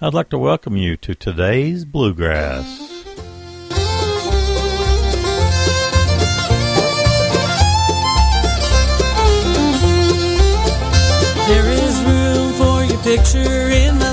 I'd like to welcome you to today's Bluegrass. There is room for your picture in the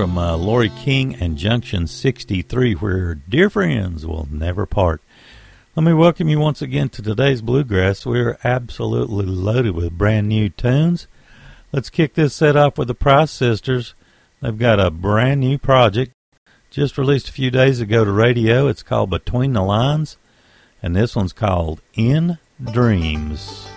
from uh, Lori King and Junction 63, where dear friends will never part. Let me welcome you once again to today's Bluegrass. We're absolutely loaded with brand new tunes. Let's kick this set off with the Price Sisters. They've got a brand new project just released a few days ago to radio. It's called Between the Lines, and this one's called In Dreams.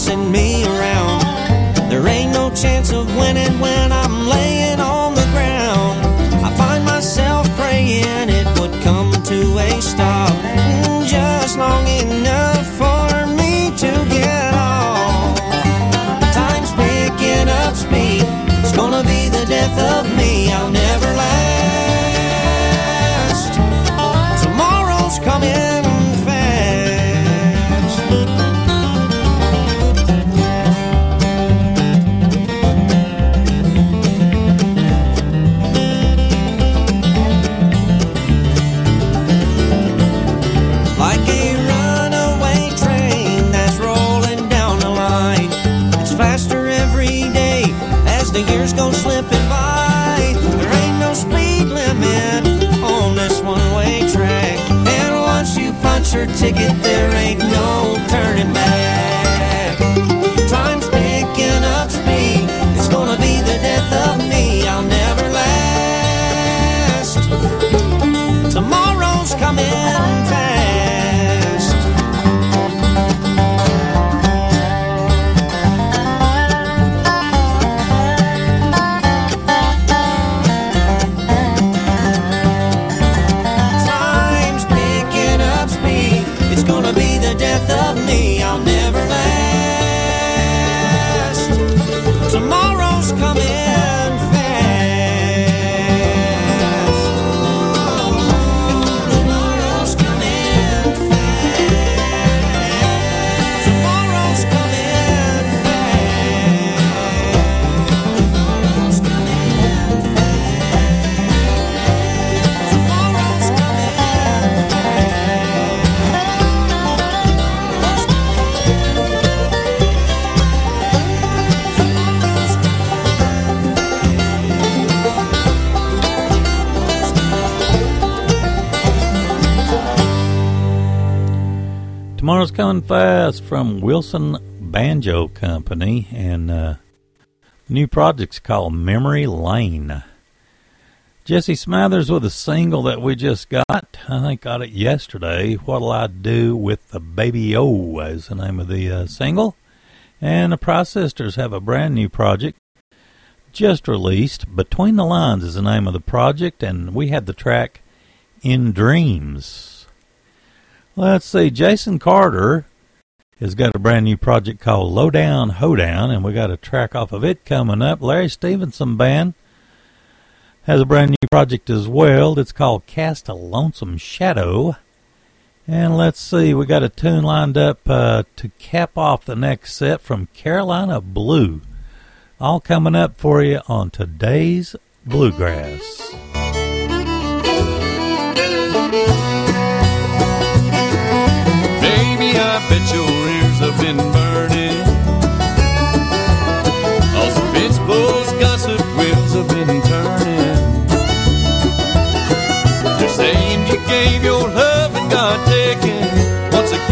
It's tossing me around. There ain't no chance of winning when I'm ticket, there ain't no coming fast from Wilson Banjo Company, and uh, new project's called Memory Lane. Jesse Smathers with a single that we just got. I think got it yesterday. What'll I do with the baby O is the name of the uh, single. And the Price Sisters have a brand new project just released. Between the Lines is the name of the project, and we had the track In Dreams. Let's see, Jason Carter has got a brand new project called Lowdown Hoedown, and we got a track off of it coming up. Larry Stephenson Band has a brand new project as well. It's called Cast a Lonesome Shadow. And let's see, we got a tune lined up uh, to cap off the next set from Carolina Blue. All coming up for you on today's Bluegrass.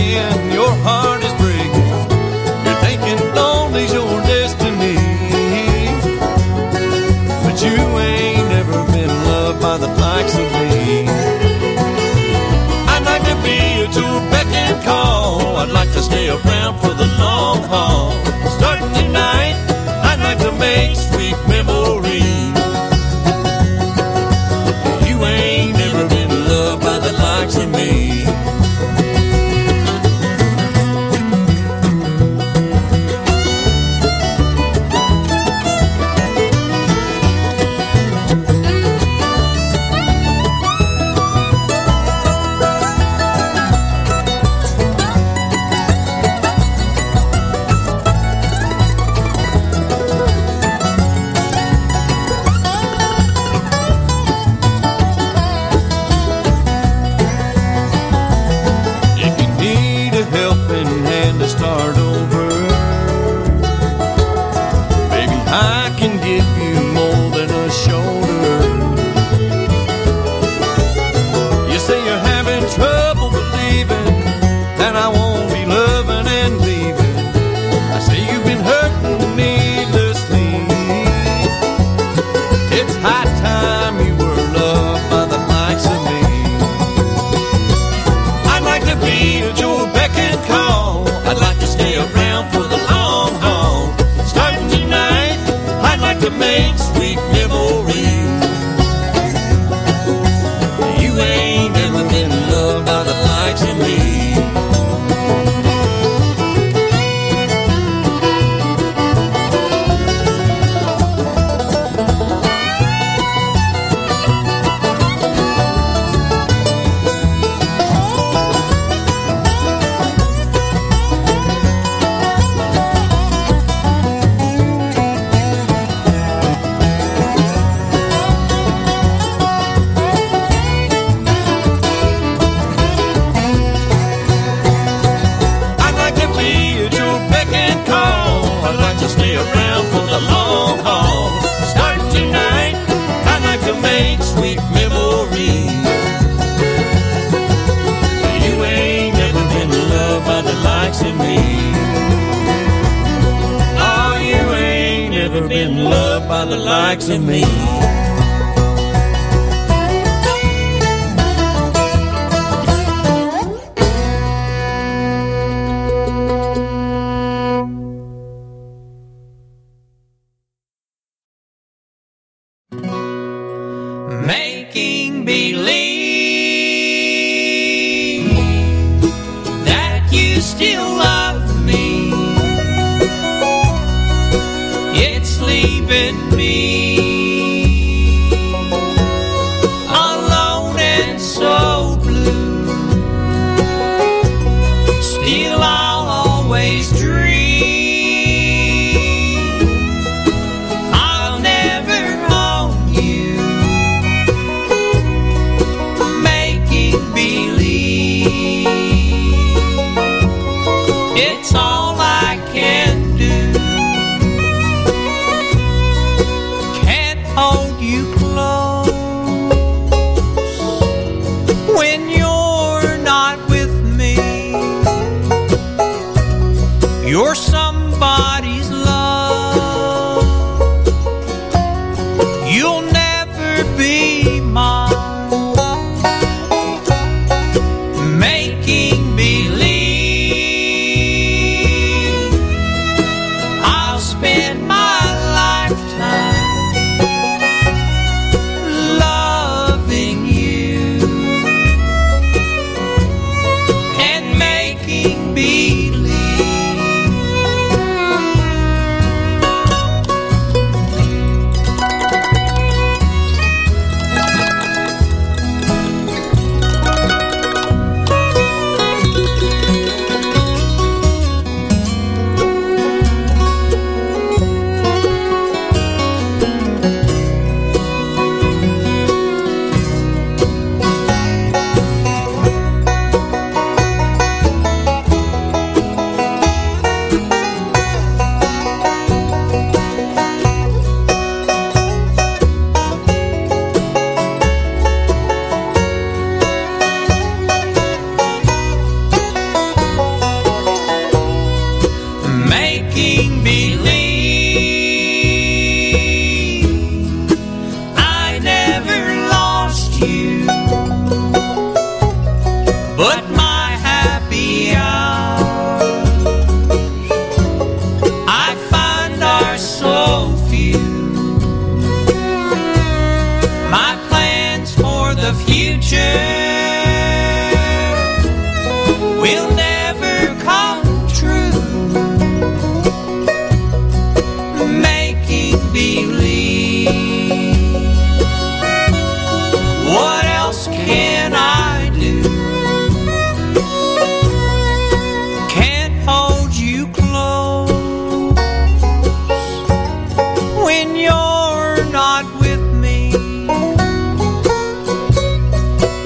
Again, your heart is breaking. You're thinking lonely's your destiny. But you ain't never been loved by the likes of me. I'd like to be at your beck and call. I'd like to stay around for the the likes of me.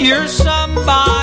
You're somebody's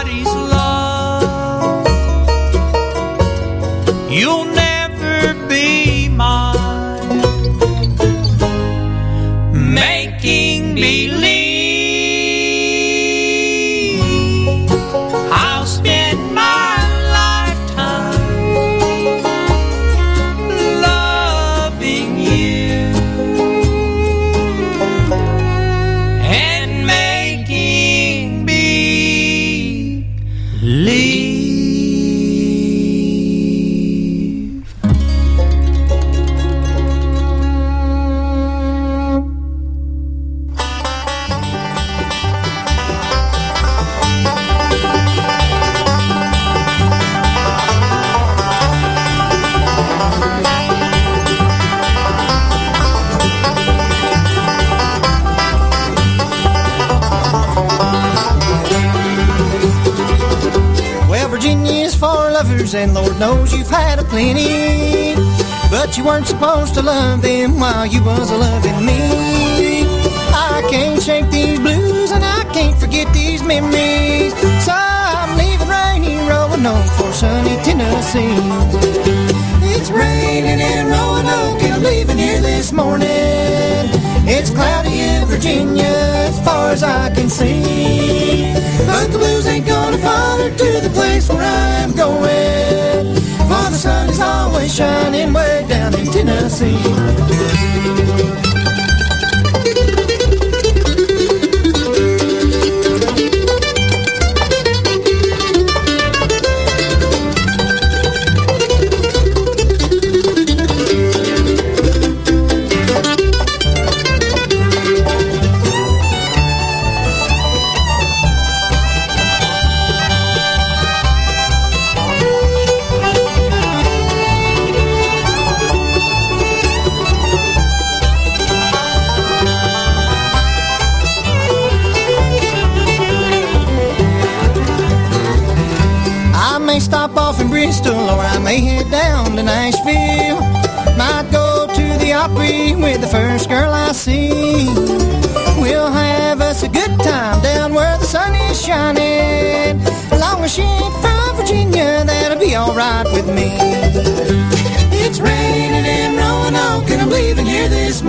knows you've had a plenty. But you weren't supposed to love them while you was loving me. I can't shake these blues, and I can't forget these memories. So I'm leaving rainy Roanoke for sunny Tennessee. It's raining in Roanoke, and I'm leaving here this morning. It's cloudy in Virginia as far as I can see. But the blues ain't gonna follow to the place where I'm going. For the sun is always shining way down in Tennessee.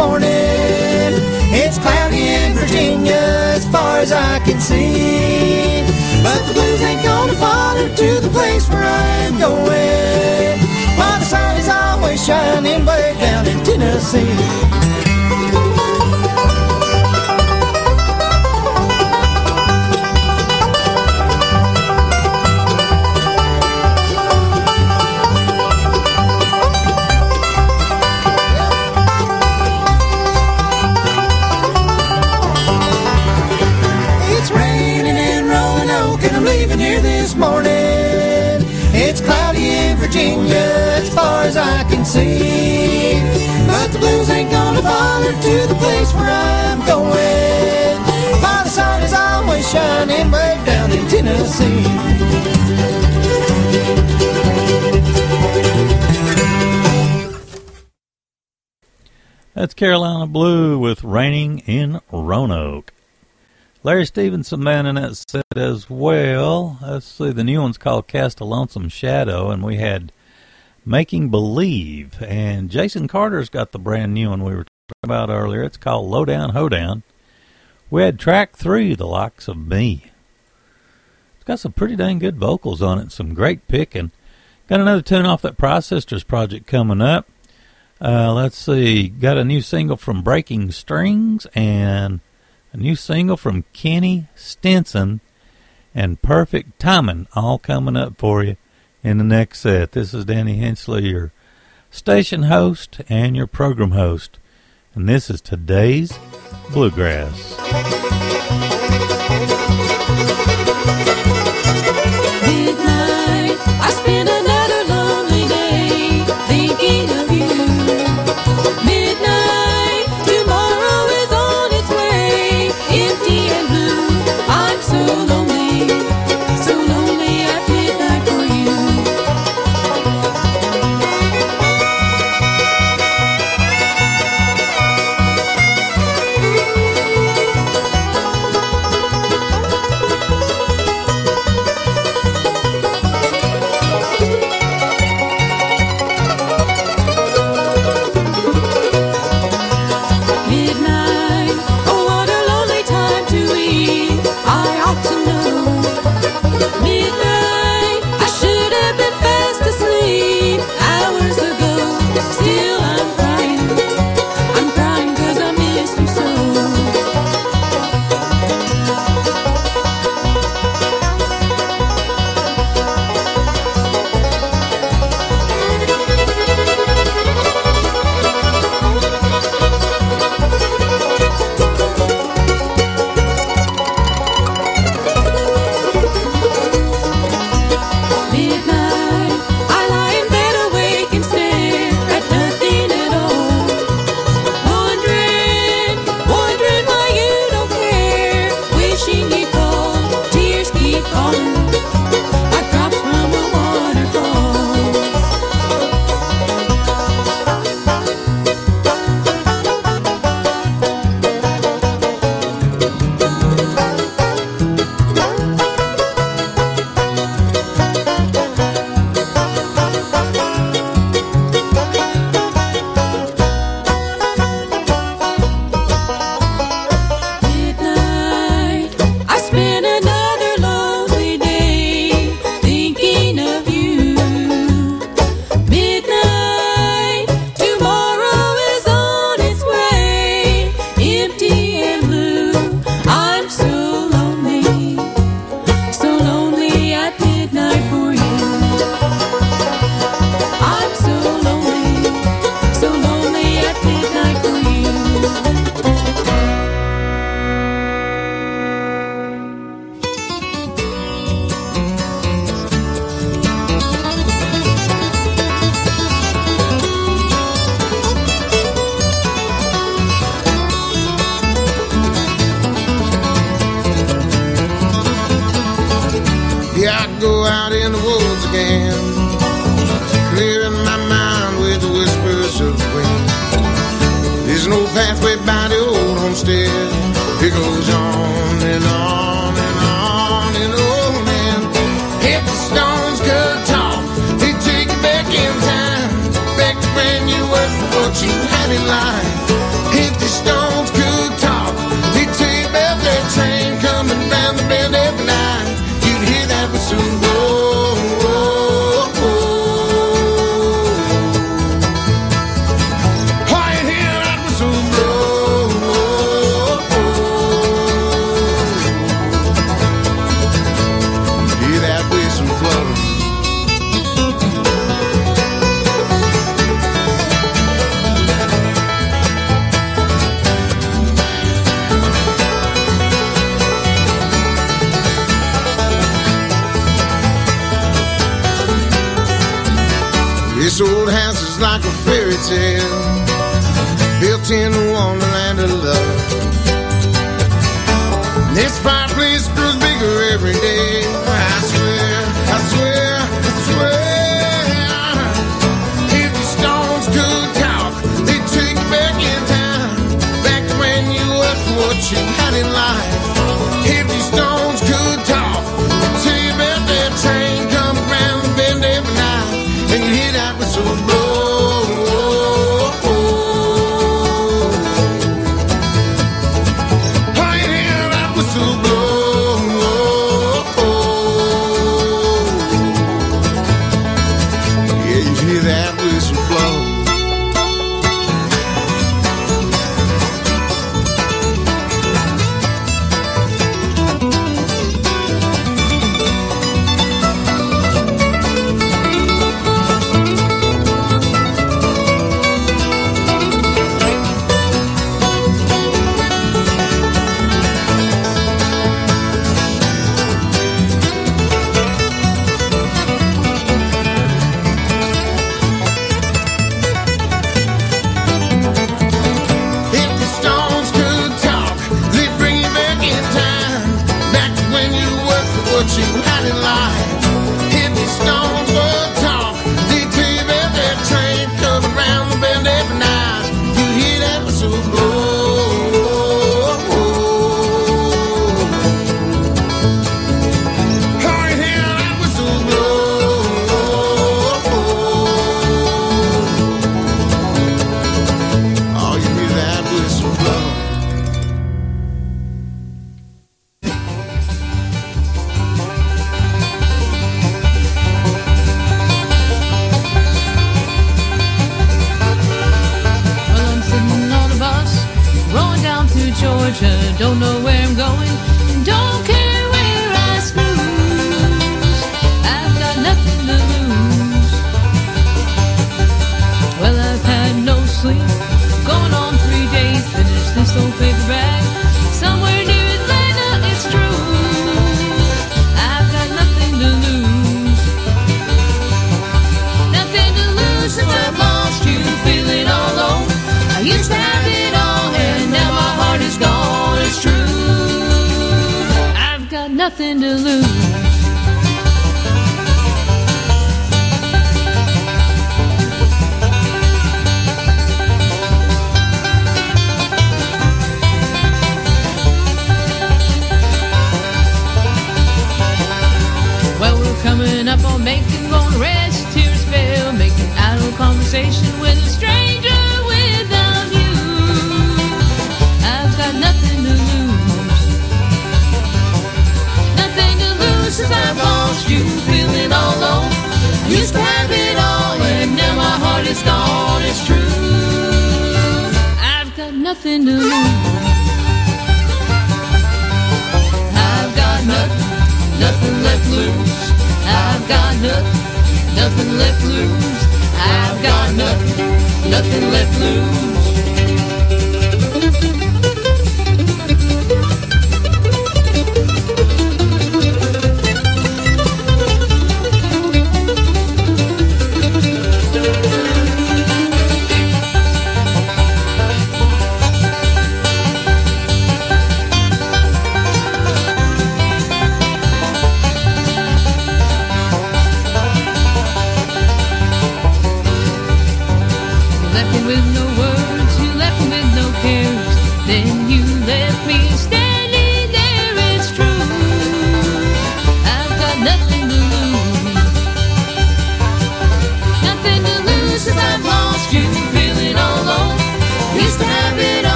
Morning. It's cloudy in Virginia as far as I can see. But the blues ain't gonna follow to the place where I am going. While the sun is always shining way down in Tennessee. Gonna the place where I'm going. For the sun is always shining way down in Tennessee. That's Carolina Blue with Raining in Roanoke. Larry Stephenson Band in that set as well. Let's see, the new one's called Cast a Lonesome Shadow, and we had Making Believe. And Jason Carter's got the brand new one we were about earlier. It's called Lowdown Hoedown. We had track three, The Likes of Me. It's got some pretty dang good vocals on it, some great picking. Got another tune off that Price Sisters project coming up. Uh, let's see, got a new single from Breaking Strings and a new single from Kenny Stinson and Perfect Timing all coming up for you in the next set. This is Danny Hensley, your station host and your program host, and this is today's Bluegrass. Pathway by the old homestead. It goes on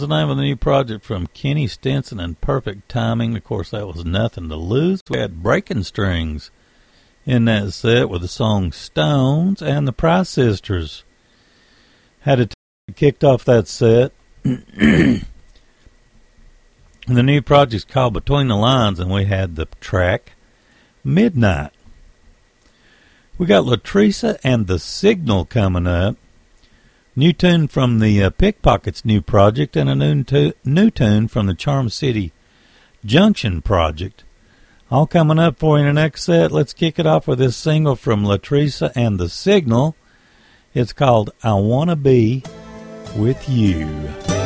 Ground's the name of the new project from Kenny Stinson and Perfect Timing. Of course, that was nothing to lose. We had Breaking Strings in that set with the song Stones and the Price Sisters. Had it kicked off that set. the new project's called Between the Lines, and we had the track Midnight. We got Latresa and the Signal coming up. New tune from the uh, Pickpockets new project and a new, tu- new tune from the Charm City Junction project. All coming up for you in the next set. Let's kick it off with this single from Latresa and the Signal. It's called I Wanna Be With You.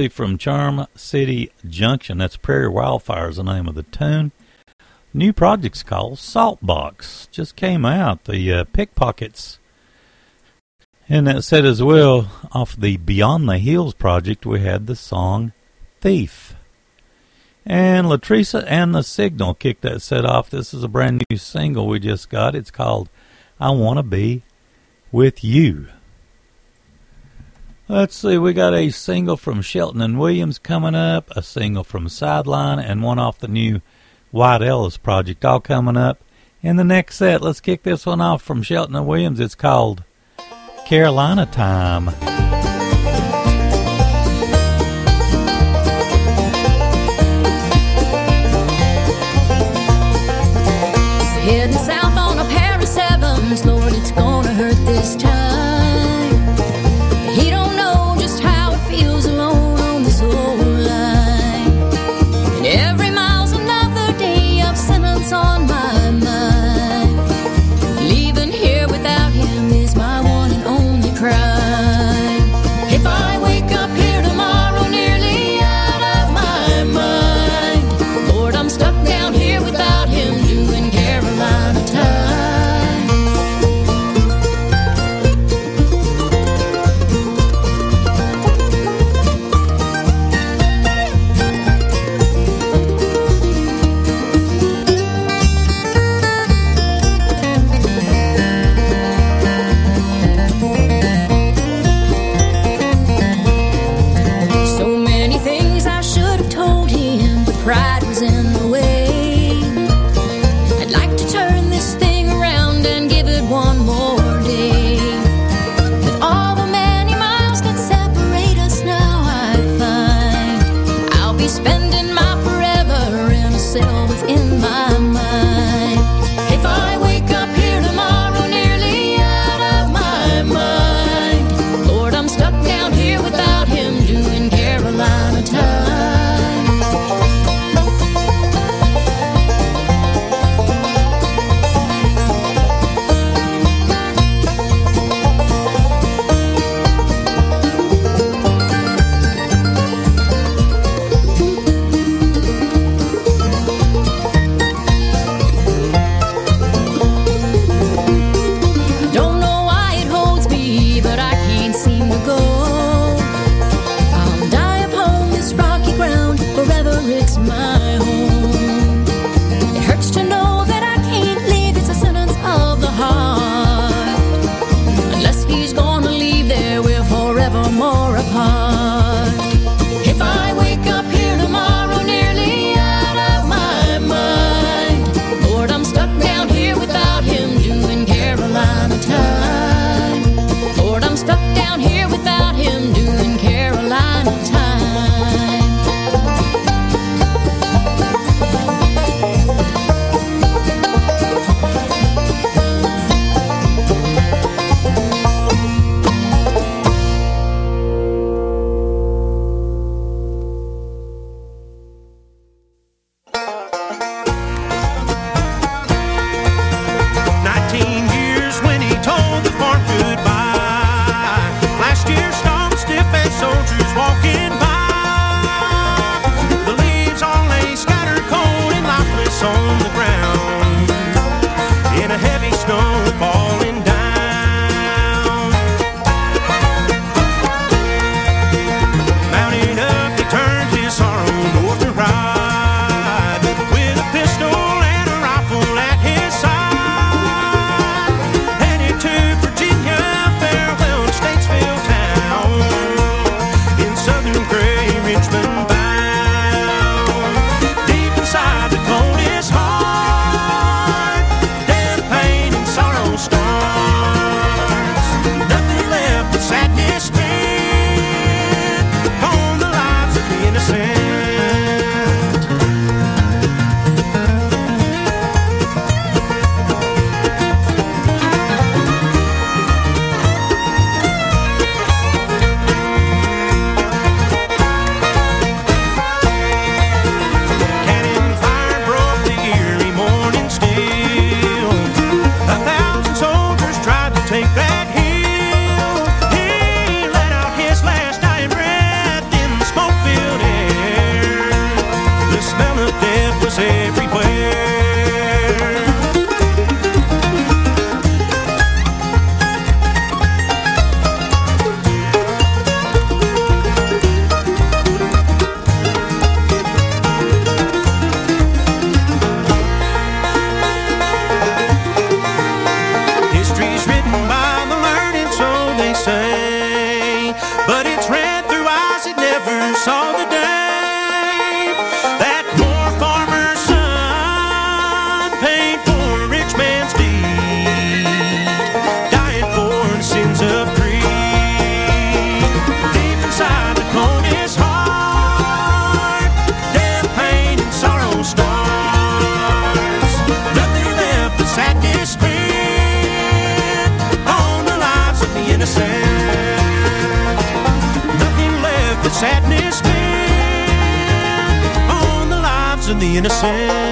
See, from Charm City Junction, that's Prairie Wildfire is the name of the tune. New project's called Saltbox. Just came out. The uh, Pickpockets. And that said as well, off the Beyond the Hills project, we had the song Thief. And Latresa and the Signal kicked that set off. This is a brand new single we just got. It's called I Want to Be With You. Let's see, we got a single from Shelton and Williams coming up, a single from Sideline, and one off the new Wyatt Ellis project all coming up. In the next set, let's kick this one off from Shelton and Williams. It's called Carolina Time. The innocent.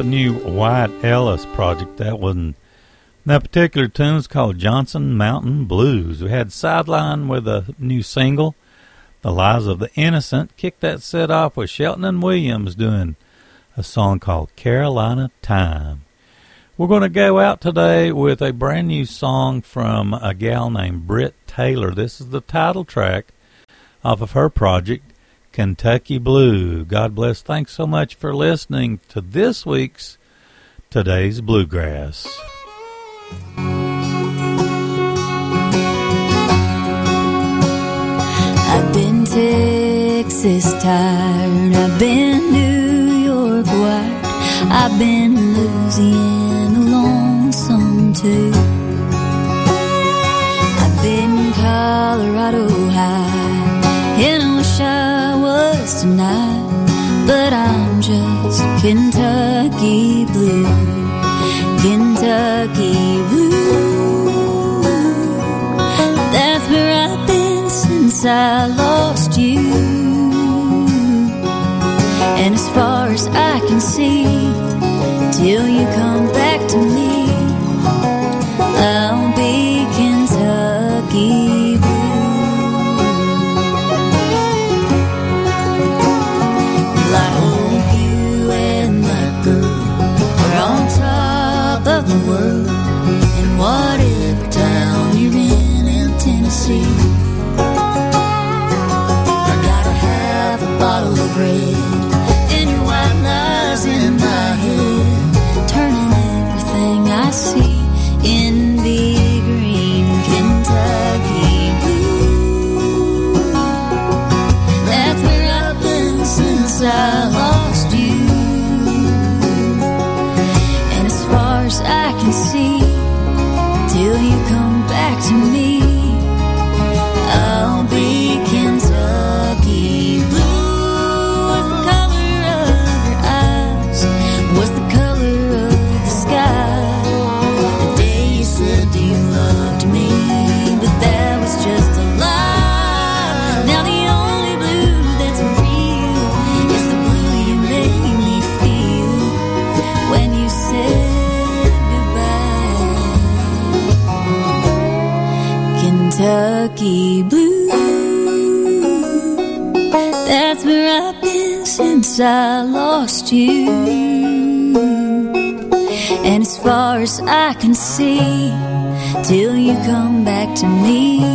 The new Wyatt Ellis project. That one, that particular tune is called Johnson Mountain Blues. We had Sideline with a new single, The Lives of the Innocent. Kicked that set off with Shelton and Williams doing a song called Carolina Time. We're going to go out today with a brand new song from a gal named Britt Taylor. This is the title track off of her project, Kentucky Blue. God bless. Thanks so much for listening to this week's Today's Bluegrass. I've been Texas tired, I've been New York white, I've been Louisiana lonesome too. I've been Colorado high, and I wish I tonight, but I'm just Kentucky blue, Kentucky blue. That's where I've been since I lost you. And as far as I can see, till you come back to me, see, till you come back to me,